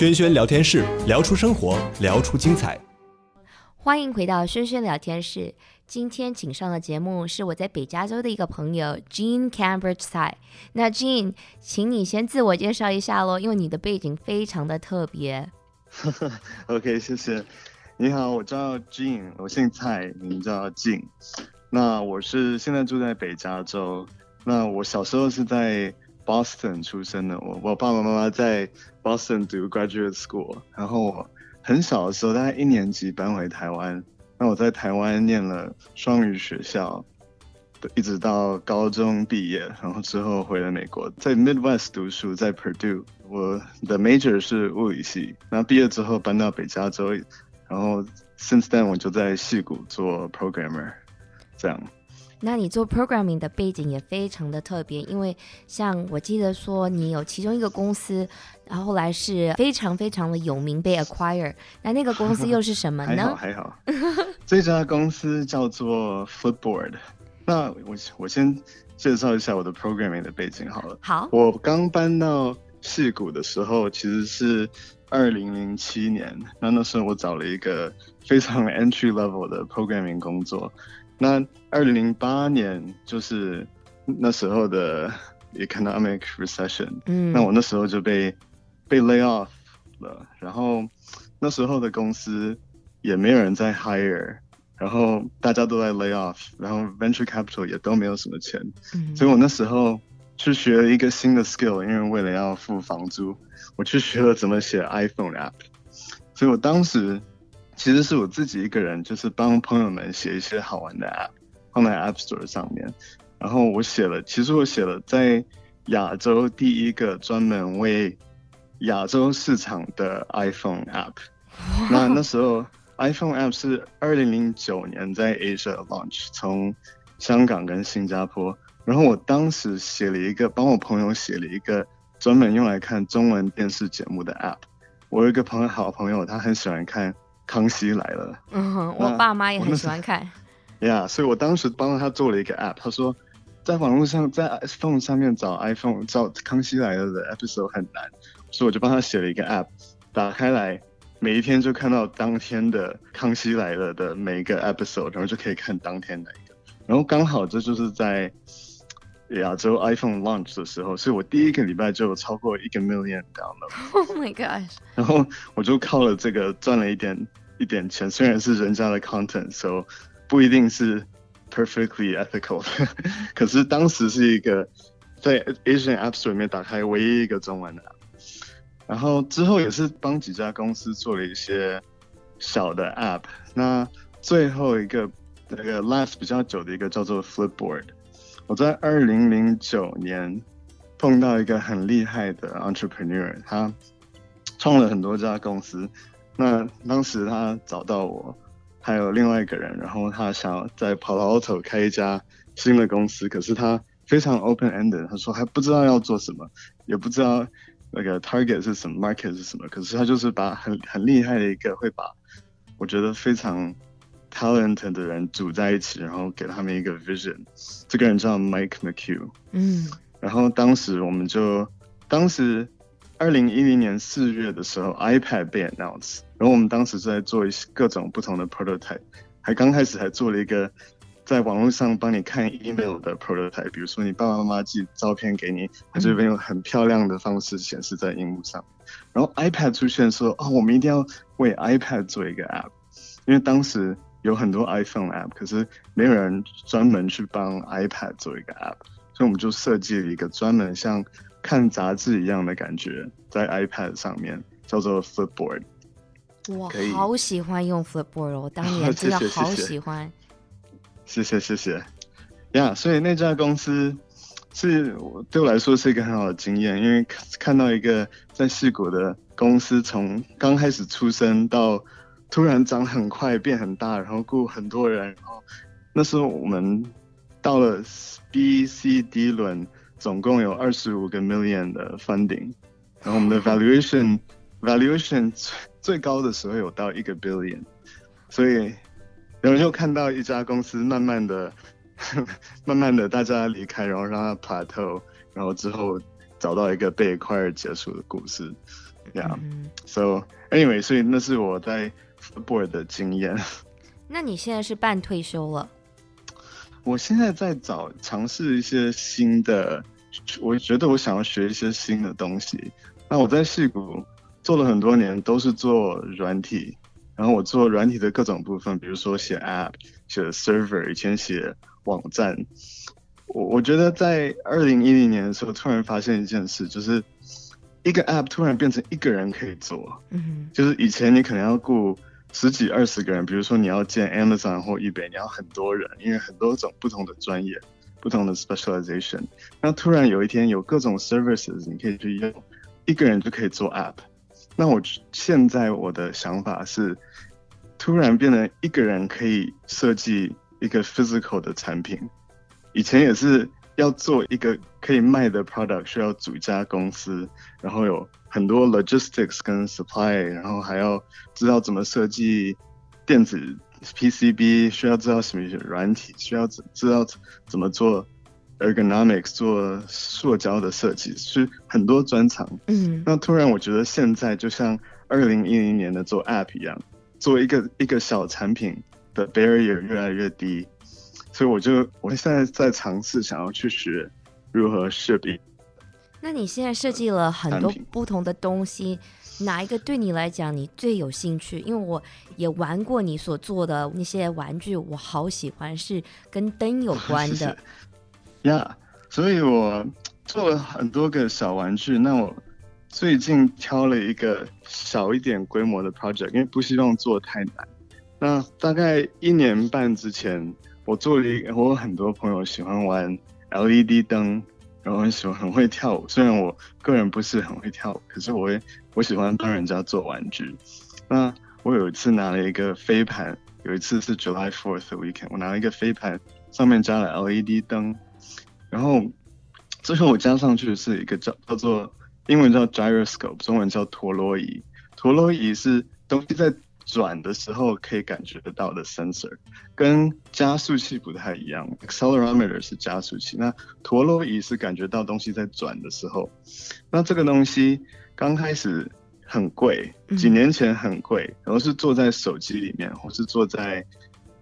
轩轩聊天室，聊出生活，聊出精彩。欢迎回到轩轩聊天室。今天请上的节目是我在北加州的一个朋友 Jean Cambridge Tsai。那 Jean，请你先自我介绍一下喽，因为你的背景非常的特别。OK，谢谢。你好，我叫 Jean，我姓蔡，名叫 Gene。那我是现在住在北加州。那我小时候是在 Boston 出生的，我我爸爸妈妈在 Boston 读 graduate school，然后我很小的时候，大概一年级搬回台湾。那我在台湾念了双语学校，一直到高中毕业，然后之后回了美国，在 Midwest 读书，在 Purdue，我的 major 是物理系。然后毕业之后搬到北加州，然后 since then 我就在戏谷做 programmer，这样。那你做 programming 的背景也非常的特别，因为像我记得说你有其中一个公司，然后后来是非常非常的有名被 acquire，那那个公司又是什么呢？还 好还好，这家 公司叫做 Footboard。那我我先介绍一下我的 programming 的背景好了。好，我刚搬到戏谷的时候，其实是二零零七年，那那时候我找了一个非常 entry level 的 programming 工作。那二零零八年就是那时候的 economic recession，嗯，那我那时候就被被 lay off 了，然后那时候的公司也没有人在 hire，然后大家都在 lay off，然后 venture capital 也都没有什么钱，嗯，所以我那时候去学了一个新的 skill，因为为了要付房租，我去学了怎么写 iPhone app，所以我当时。其实是我自己一个人，就是帮朋友们写一些好玩的 app，放在 App Store 上面。然后我写了，其实我写了在亚洲第一个专门为亚洲市场的 iPhone app。那那时候 iPhone app 是二零零九年在 Asia launch，从香港跟新加坡。然后我当时写了一个，帮我朋友写了一个专门用来看中文电视节目的 app。我有一个朋友，好朋友，他很喜欢看。康熙来了，嗯哼，我爸妈也很喜欢看。呀，yeah, 所以我当时帮他做了一个 app。他说，在网络上，在 iPhone 上面找 iPhone 找康熙来了的 episode 很难，所以我就帮他写了一个 app。打开来，每一天就看到当天的康熙来了的每一个 episode，然后就可以看当天的一个。然后刚好这就是在亚洲 iPhone launch 的时候，所以我第一个礼拜就有超过一个 million download。Oh my gosh！然后我就靠了这个赚了一点。一点钱，虽然是人家的 content，so 不一定是 perfectly ethical，可是当时是一个在 Asian Apps 里面打开唯一一个中文的 app，然后之后也是帮几家公司做了一些小的 app，那最后一个那个 last 比较久的一个叫做 Flipboard，我在二零零九年碰到一个很厉害的 entrepreneur，他创了很多家公司。那当时他找到我，还有另外一个人，然后他想要在 Palo Alto 开一家新的公司，可是他非常 open ended，他说还不知道要做什么，也不知道那个 target 是什么，market 是什么，可是他就是把很很厉害的一个会把我觉得非常 talented 的人组在一起，然后给他们一个 vision。这个人叫 Mike McHugh，嗯，然后当时我们就当时。二零一零年四月的时候，iPad 被 announce，然后我们当时在做一些各种不同的 prototype，还刚开始还做了一个在网络上帮你看 email 的 prototype，比如说你爸爸妈妈寄照片给你，它就会用很漂亮的方式显示在荧幕上。然后 iPad 出现说，哦，我们一定要为 iPad 做一个 app，因为当时有很多 iPhone app，可是没有人专门去帮 iPad 做一个 app，所以我们就设计了一个专门像。看杂志一样的感觉，在 iPad 上面叫做 Flipboard。我好喜欢用 Flipboard 哦，我当年 真的好喜欢。谢谢谢谢。呀，yeah, 所以那家公司是对我来说是一个很好的经验，因为看到一个在矽谷的公司从刚开始出生到突然长很快变很大，然后雇很多人，然后那时候我们到了 B、C、D 轮。总共有二十五个 million 的 funding，然后我们的 valuation valuation 最最高的时候有到一个 billion，所以然后就看到一家公司慢慢的、慢慢的大家离开，然后让它 plateau，然后之后找到一个被 acquire 结束的故事。Yeah，so anyway，所以那是我在 Flipboard 的经验。那你现在是半退休了？我现在在找尝试一些新的，我觉得我想要学一些新的东西。那我在戏谷做了很多年，都是做软体，然后我做软体的各种部分，比如说写 App、写 Server，以前写网站。我我觉得在二零一零年的时候，突然发现一件事，就是一个 App 突然变成一个人可以做。嗯哼，就是以前你可能要雇十几二十个人，比如说你要建 Amazon 或 eBay，你要很多人，因为很多种不同的专业、不同的 specialization。那突然有一天有各种 services，你可以去用，一个人就可以做 App。那我现在我的想法是，突然变成一个人可以设计一个 physical 的产品。以前也是要做一个可以卖的 product，需要组一家公司，然后有很多 logistics 跟 supply，然后还要知道怎么设计电子 PCB，需要知道什么软体，需要知道怎么做 ergonomics，做塑胶的设计，是很多专长。嗯，那突然我觉得现在就像二零一零年的做 app 一样，做一个一个小产品的 barrier 越来越低。所以我就我现在在尝试想要去学如何设计。那你现在设计了很多不同的东西，哪一个对你来讲你最有兴趣？因为我也玩过你所做的那些玩具，我好喜欢，是跟灯有关的。呀所以我做了很多个小玩具。那我最近挑了一个小一点规模的 project，因为不希望做太难。那大概一年半之前。我做了一，我有很多朋友喜欢玩 LED 灯，然后很喜欢很会跳舞。虽然我个人不是很会跳舞，可是我会我喜欢帮人家做玩具。那我有一次拿了一个飞盘，有一次是 July Fourth weekend，我拿了一个飞盘，上面加了 LED 灯，然后最后我加上去是一个叫叫做英文叫 gyroscope，中文叫陀螺仪。陀螺仪是东西在。转的时候可以感觉得到的 sensor，跟加速器不太一样。accelerometer 是加速器，那陀螺仪是感觉到东西在转的时候。那这个东西刚开始很贵，几年前很贵，然后是坐在手机里面，或是坐在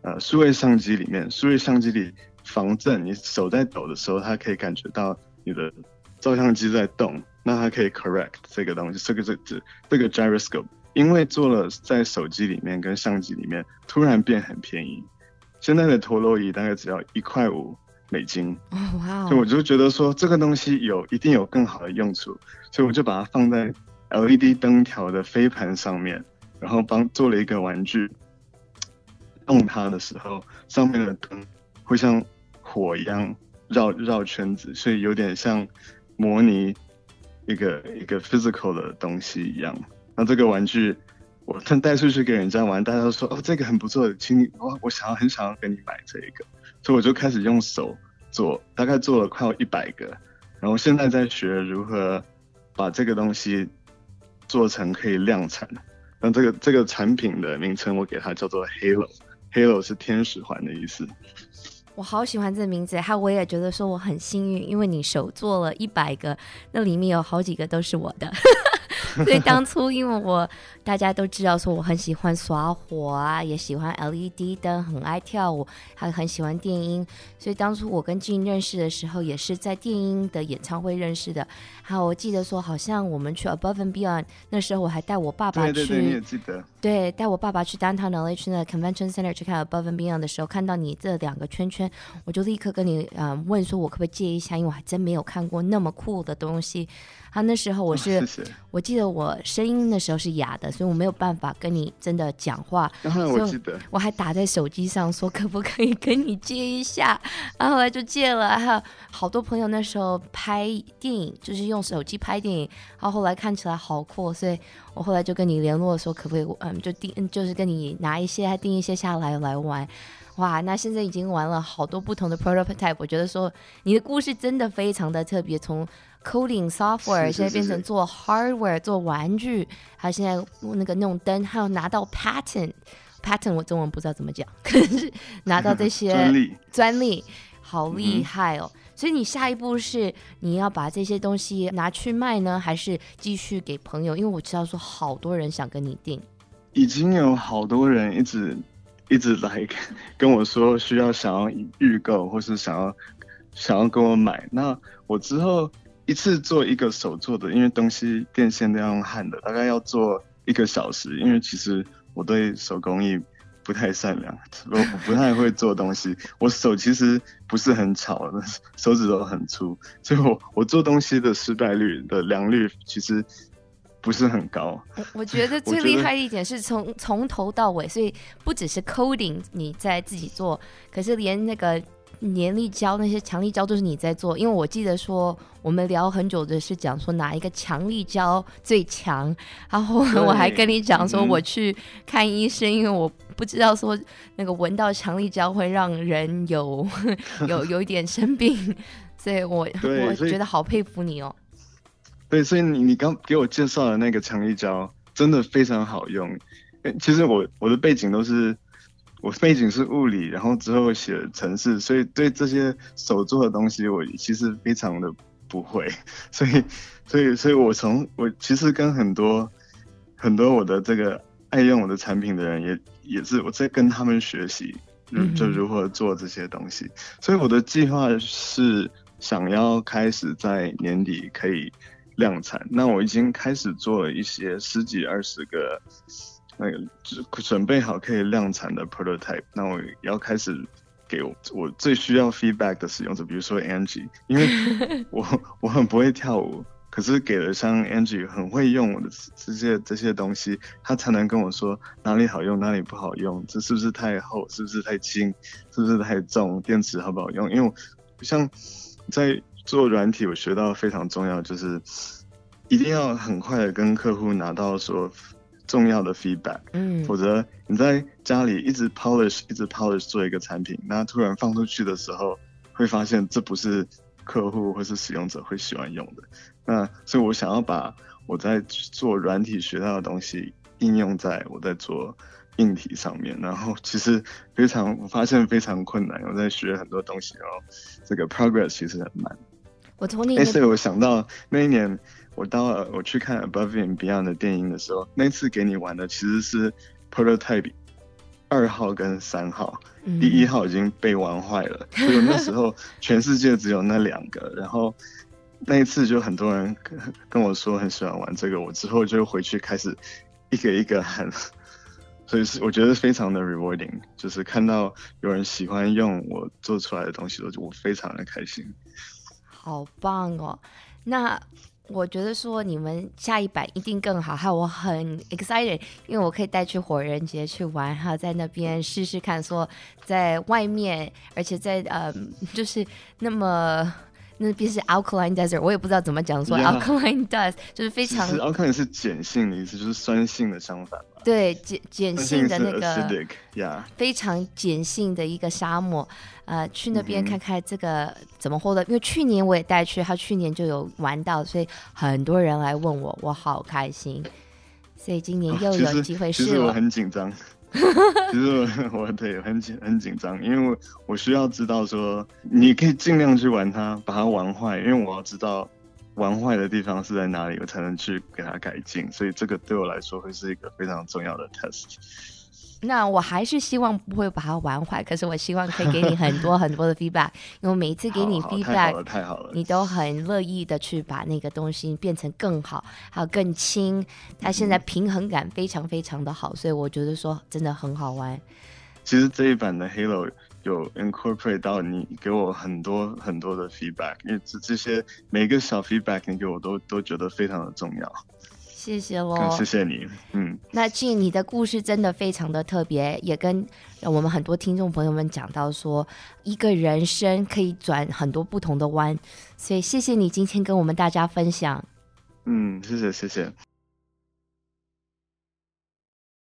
呃数位相机里面。数位相机里防震，你手在抖的时候，它可以感觉到你的照相机在动，那它可以 correct 这个东西。这个这这这个 gyroscope。因为做了在手机里面跟相机里面，突然变很便宜。现在的陀螺仪大概只要一块五美金。哇！Oh, 以我就觉得说这个东西有一定有更好的用处，所以我就把它放在 LED 灯条的飞盘上面，然后帮做了一个玩具。动它的时候，上面的灯会像火一样绕绕圈子，所以有点像模拟一个一个 physical 的东西一样。那这个玩具，我趁带出去给人家玩，大家都说哦，这个很不错，请你我我想要很想要跟你买这个，所以我就开始用手做，大概做了快要一百个，然后现在在学如何把这个东西做成可以量产。那这个这个产品的名称我给它叫做 Halo，Halo 是天使环的意思。我好喜欢这个名字，还我也觉得说我很幸运，因为你手做了一百个，那里面有好几个都是我的。所以当初因为我大家都知道说我很喜欢耍火啊，也喜欢 LED 灯，很爱跳舞，还很喜欢电音。所以当初我跟 Gene 认识的时候，也是在电音的演唱会认识的。还有我记得说，好像我们去 Above and Beyond 那时候，我还带我爸爸去，对对对，你也记得，对，带我爸爸去 Downtown LA 去那 Convention Center 去看 Above and Beyond 的时候，看到你这两个圈圈，我就立刻跟你嗯、呃、问说，我可不可以借一下？因为我还真没有看过那么酷的东西。他那时候我是，哦、谢谢我记得我声音那时候是哑的，所以我没有办法跟你真的讲话。然后我记得我还打在手机上说可不可以跟你借一下，然后后来就借了。还有好多朋友那时候拍电影，就是用手机拍电影，然后后来看起来好酷，所以我后来就跟你联络说可不可以，嗯，就订就是跟你拿一些还订一些下来来玩。哇，那现在已经玩了好多不同的 prototype，我觉得说你的故事真的非常的特别，从 coding software 现在变成做 hardware 做玩具，还有现在那个那种灯，还有拿到 patent，patent 我中文不知道怎么讲，可是拿到这 些专利，专利好厉害哦。所以你下一步是你要把这些东西拿去卖呢，还是继续给朋友？因为我知道说好多人想跟你订，已经有好多人一直 一直来跟我说需要想要预购，或是想要想要跟我买。那我之后一次做一个手做的，因为东西电线都要用焊的，大概要做一个小时。因为其实我对手工艺。不太善良，我不太会做东西。我手其实不是很巧，手指头很粗，所以我我做东西的失败率的良率其实不是很高。我我觉得 最厉害一点是从从头到尾，所以不只是 coding 你在自己做，可是连那个。粘力胶那些强力胶都是你在做，因为我记得说我们聊很久的是讲说哪一个强力胶最强，然后我还跟你讲说我 去看医生，嗯、因为我不知道说那个闻到强力胶会让人有 有有一点生病，所以我我觉得好佩服你哦。对，所以你你刚给我介绍的那个强力胶真的非常好用。其实我我的背景都是。我背景是物理，然后之后写城市，所以对这些手做的东西，我其实非常的不会。所以，所以，所以我从我其实跟很多很多我的这个爱用我的产品的人也，也也是我在跟他们学习，就如何做这些东西。所以我的计划是想要开始在年底可以量产。那我已经开始做了一些十几二十个。那个准准备好可以量产的 prototype，那我要开始给我我最需要 feedback 的使用者，比如说 Angie，因为 我我很不会跳舞，可是给了像 Angie 很会用我的这些这些东西，他才能跟我说哪里好用，哪里不好用，这是不是太厚，是不是太轻，是不是太重，电池好不好用？因为我像在做软体，我学到非常重要，就是一定要很快的跟客户拿到说。重要的 feedback，嗯，否则你在家里一直 polish，一直 polish 做一个产品，那突然放出去的时候，会发现这不是客户或是使用者会喜欢用的。那所以我想要把我在做软体学到的东西应用在我在做硬体上面，然后其实非常我发现非常困难，我在学很多东西，然后这个 progress 其实很慢。我从你，哎，所以我想到那一年。我到了，我去看 Above and Beyond 的电影的时候，那次给你玩的其实是 Prototype 二号跟三号，嗯、第一号已经被玩坏了，所以那时候 全世界只有那两个。然后那一次就很多人跟跟我说很喜欢玩这个，我之后就回去开始一个一个喊，所以是我觉得非常的 rewarding，就是看到有人喜欢用我做出来的东西，我我非常的开心。好棒哦，那。我觉得说你们下一版一定更好，还有我很 excited，因为我可以带去火人节去玩，还有在那边试试看，说在外面，而且在呃，就是那么。那边是 alkaline desert，我也不知道怎么讲说 alkaline dust，就是非常。alkaline 是碱性的意思，就是酸性的相反。对，碱碱性的那个 yeah. 非常碱性的一个沙漠，呃，去那边看看这个怎么获得。因为去年我也带去，他去年就有玩到，所以很多人来问我，我好开心。所以今年又有机会试了。其实我很紧张。其实我我对很紧很紧张，因为我我需要知道说，你可以尽量去玩它，把它玩坏，因为我要知道玩坏的地方是在哪里，我才能去给它改进。所以这个对我来说会是一个非常重要的 test。那我还是希望不会把它玩坏，可是我希望可以给你很多 很多的 feedback，因为每一次给你 feedback，太好了，太好了，你都很乐意的去把那个东西变成更好，还有更轻。它现在平衡感非常非常的好，所以我觉得说真的很好玩。其实这一版的 Halo 有 incorporate 到你给我很多很多的 feedback，因为这这些每个小 feedback 你给我都都觉得非常的重要。谢谢喽，谢谢你。嗯，那 Gene，你的故事真的非常的特别，也跟我们很多听众朋友们讲到说，一个人生可以转很多不同的弯，所以谢谢你今天跟我们大家分享。嗯，谢谢谢谢。